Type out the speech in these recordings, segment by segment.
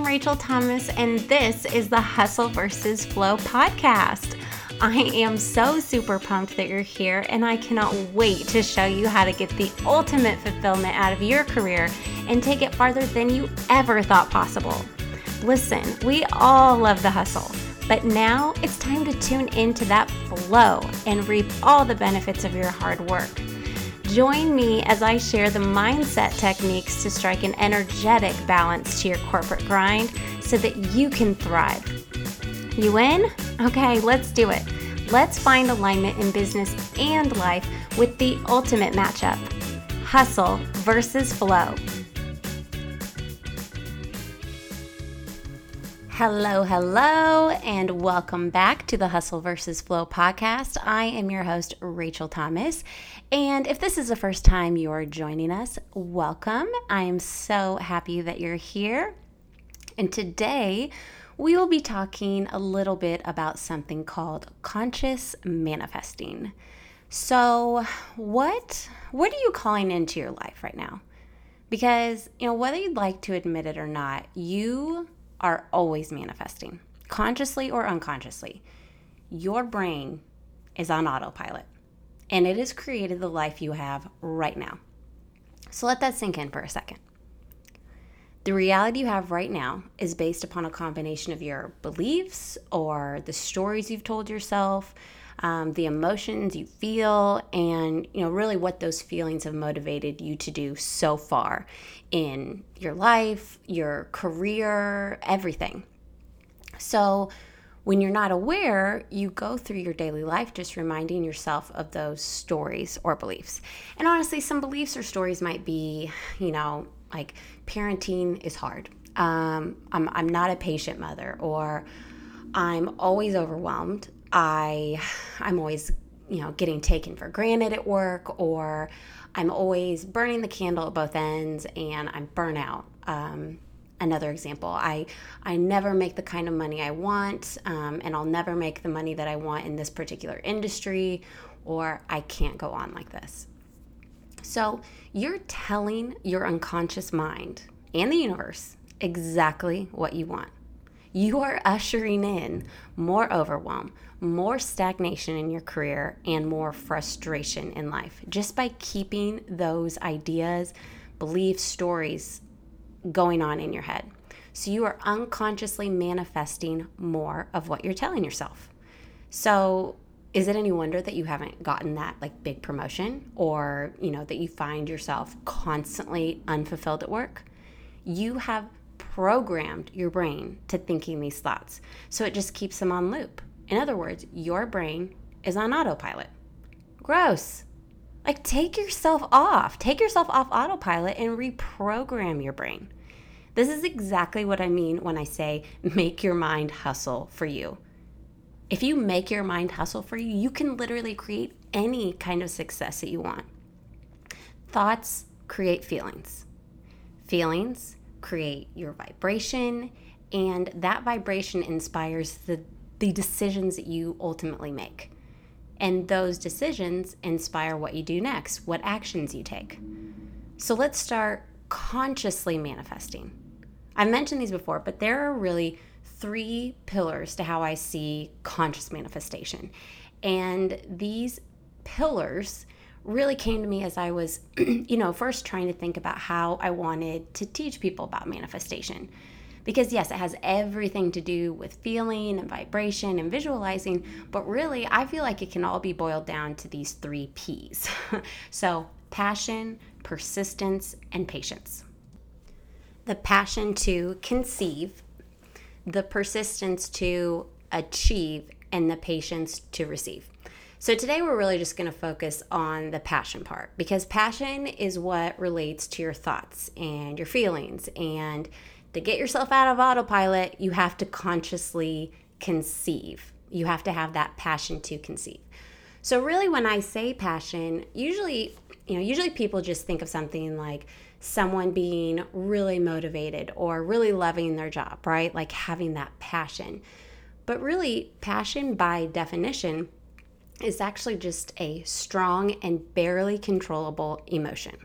I'm Rachel Thomas, and this is the Hustle versus Flow podcast. I am so super pumped that you're here, and I cannot wait to show you how to get the ultimate fulfillment out of your career and take it farther than you ever thought possible. Listen, we all love the hustle, but now it's time to tune into that flow and reap all the benefits of your hard work. Join me as I share the mindset techniques to strike an energetic balance to your corporate grind so that you can thrive. You in? Okay, let's do it. Let's find alignment in business and life with the ultimate matchup hustle versus flow. Hello, hello, and welcome back to the Hustle versus Flow podcast. I am your host, Rachel Thomas. And if this is the first time you're joining us, welcome. I am so happy that you're here. And today, we will be talking a little bit about something called conscious manifesting. So, what what are you calling into your life right now? Because, you know, whether you'd like to admit it or not, you are always manifesting, consciously or unconsciously. Your brain is on autopilot, and it has created the life you have right now. So let that sink in for a second. The reality you have right now is based upon a combination of your beliefs or the stories you've told yourself, um, the emotions you feel, and you know really what those feelings have motivated you to do so far in your life, your career, everything. So when you're not aware, you go through your daily life just reminding yourself of those stories or beliefs. And honestly, some beliefs or stories might be, you know, like parenting is hard. Um, I'm, I'm not a patient mother, or I'm always overwhelmed. I I'm always you know getting taken for granted at work or I'm always burning the candle at both ends and I'm burnout. Um, another example, I I never make the kind of money I want, um, and I'll never make the money that I want in this particular industry, or I can't go on like this. So you're telling your unconscious mind and the universe exactly what you want you are ushering in more overwhelm, more stagnation in your career, and more frustration in life just by keeping those ideas, beliefs, stories going on in your head. So you are unconsciously manifesting more of what you're telling yourself. So is it any wonder that you haven't gotten that like big promotion or, you know, that you find yourself constantly unfulfilled at work? You have programmed your brain to thinking these thoughts. So it just keeps them on loop. In other words, your brain is on autopilot. Gross. Like, take yourself off. Take yourself off autopilot and reprogram your brain. This is exactly what I mean when I say make your mind hustle for you. If you make your mind hustle for you, you can literally create any kind of success that you want. Thoughts create feelings. Feelings create your vibration, and that vibration inspires the, the decisions that you ultimately make. And those decisions inspire what you do next, what actions you take. So let's start consciously manifesting. I've mentioned these before, but there are really three pillars to how I see conscious manifestation. And these pillars really came to me as I was, you know, first trying to think about how I wanted to teach people about manifestation. Because, yes, it has everything to do with feeling and vibration and visualizing, but really, I feel like it can all be boiled down to these three P's. so, passion, persistence, and patience. The passion to conceive, the persistence to achieve, and the patience to receive. So today we're really just going to focus on the passion part because passion is what relates to your thoughts and your feelings. And to get yourself out of autopilot, you have to consciously conceive. You have to have that passion to conceive. So really when I say passion, usually, you know, usually people just think of something like someone being really motivated or really loving their job, right? Like having that passion. But really, passion by definition is actually just a strong and barely controllable emotion.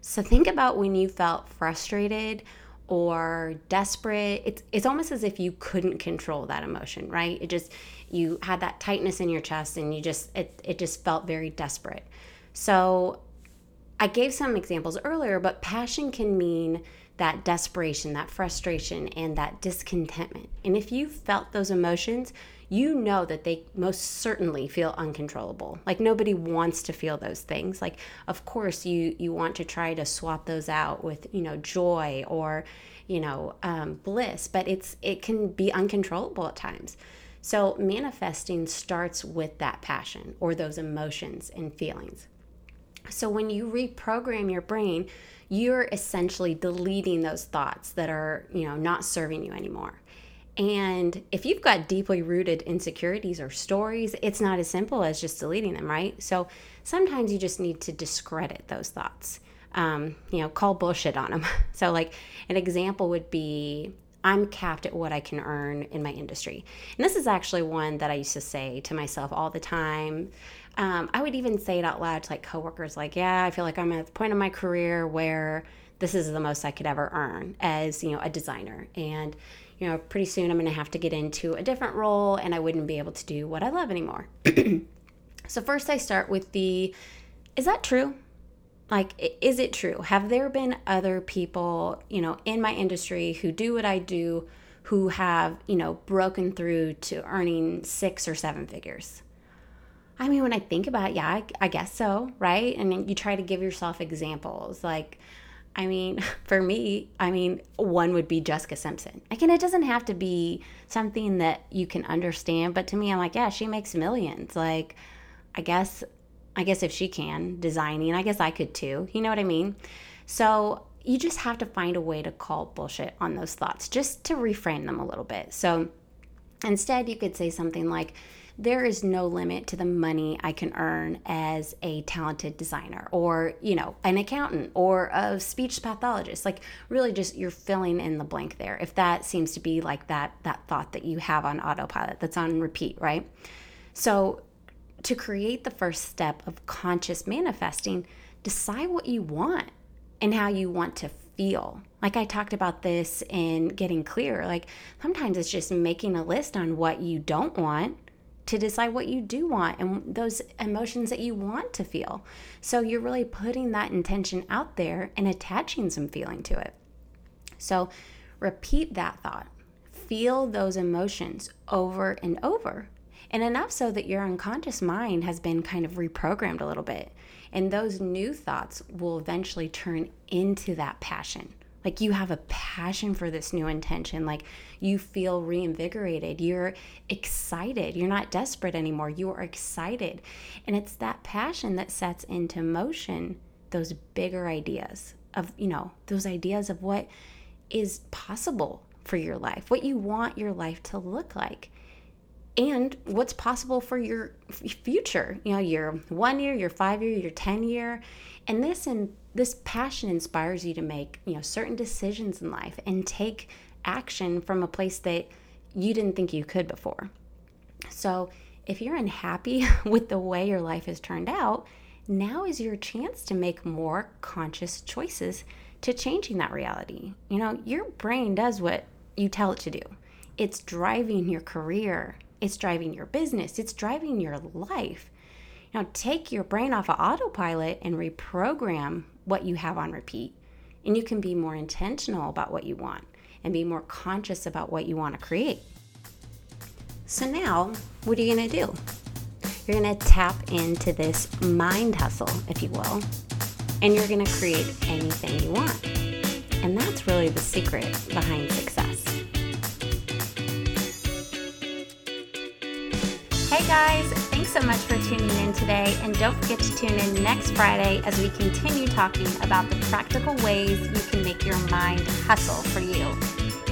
So think about when you felt frustrated or desperate. It's it's almost as if you couldn't control that emotion, right? It just you had that tightness in your chest and you just it it just felt very desperate. So I gave some examples earlier, but passion can mean that desperation, that frustration, and that discontentment. And if you felt those emotions, you know that they most certainly feel uncontrollable. Like nobody wants to feel those things. Like of course you you want to try to swap those out with you know joy or you know um, bliss, but it's it can be uncontrollable at times. So manifesting starts with that passion or those emotions and feelings. So when you reprogram your brain, you're essentially deleting those thoughts that are, you know, not serving you anymore. And if you've got deeply rooted insecurities or stories, it's not as simple as just deleting them, right? So sometimes you just need to discredit those thoughts. Um, you know, call bullshit on them. So, like, an example would be I'm capped at what I can earn in my industry. And this is actually one that I used to say to myself all the time. Um, I would even say it out loud to like coworkers, like, yeah, I feel like I'm at the point of my career where this is the most I could ever earn as, you know, a designer. And, you know, pretty soon I'm going to have to get into a different role and I wouldn't be able to do what I love anymore. so, first I start with the is that true? Like, is it true? Have there been other people, you know, in my industry who do what I do who have, you know, broken through to earning six or seven figures? I mean, when I think about it, yeah, I, I guess so, right? And you try to give yourself examples. Like, I mean, for me, I mean, one would be Jessica Simpson. Again, it doesn't have to be something that you can understand, but to me, I'm like, yeah, she makes millions. Like, I guess, I guess if she can designing, I guess I could too. You know what I mean? So you just have to find a way to call bullshit on those thoughts, just to reframe them a little bit. So instead, you could say something like, there is no limit to the money I can earn as a talented designer or, you know, an accountant or a speech pathologist. Like really just you're filling in the blank there. If that seems to be like that that thought that you have on autopilot that's on repeat, right? So to create the first step of conscious manifesting, decide what you want and how you want to feel. Like I talked about this in getting clear. Like sometimes it's just making a list on what you don't want to decide what you do want and those emotions that you want to feel. So you're really putting that intention out there and attaching some feeling to it. So repeat that thought. Feel those emotions over and over. And enough so that your unconscious mind has been kind of reprogrammed a little bit. And those new thoughts will eventually turn into that passion like you have a passion for this new intention like you feel reinvigorated you're excited you're not desperate anymore you are excited. And it's that passion that sets into motion those bigger ideas of you know those ideas of what is possible for your life what you want your life to look like and what's possible for your future you know your one year your five year your ten year. And this and this passion inspires you to make you know certain decisions in life and take action from a place that you didn't think you could before. So if you're unhappy with the way your life has turned out now is your chance to make more conscious choices to changing that reality. You know your brain does what you tell it to do. It's driving your career it's driving your business it's driving your life now, take your brain off of autopilot and reprogram what you have on repeat. And you can be more intentional about what you want and be more conscious about what you want to create. So, now what are you going to do? You're going to tap into this mind hustle, if you will, and you're going to create anything you want. And that's really the secret behind success. Hey guys, thanks so much for tuning in today, and don't forget to tune in next Friday as we continue talking about the practical ways you can make your mind hustle for you.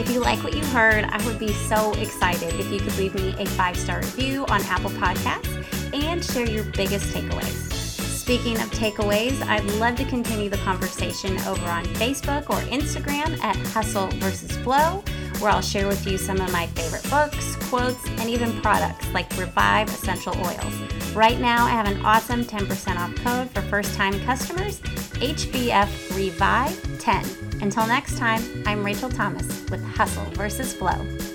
If you like what you heard, I would be so excited if you could leave me a five star review on Apple Podcasts and share your biggest takeaways. Speaking of takeaways, I'd love to continue the conversation over on Facebook or Instagram at Hustle versus Flow where I'll share with you some of my favorite books, quotes, and even products like Revive Essential Oils. Right now, I have an awesome 10% off code for first time customers HBF Revive 10 Until next time, I'm Rachel Thomas with Hustle versus Flow.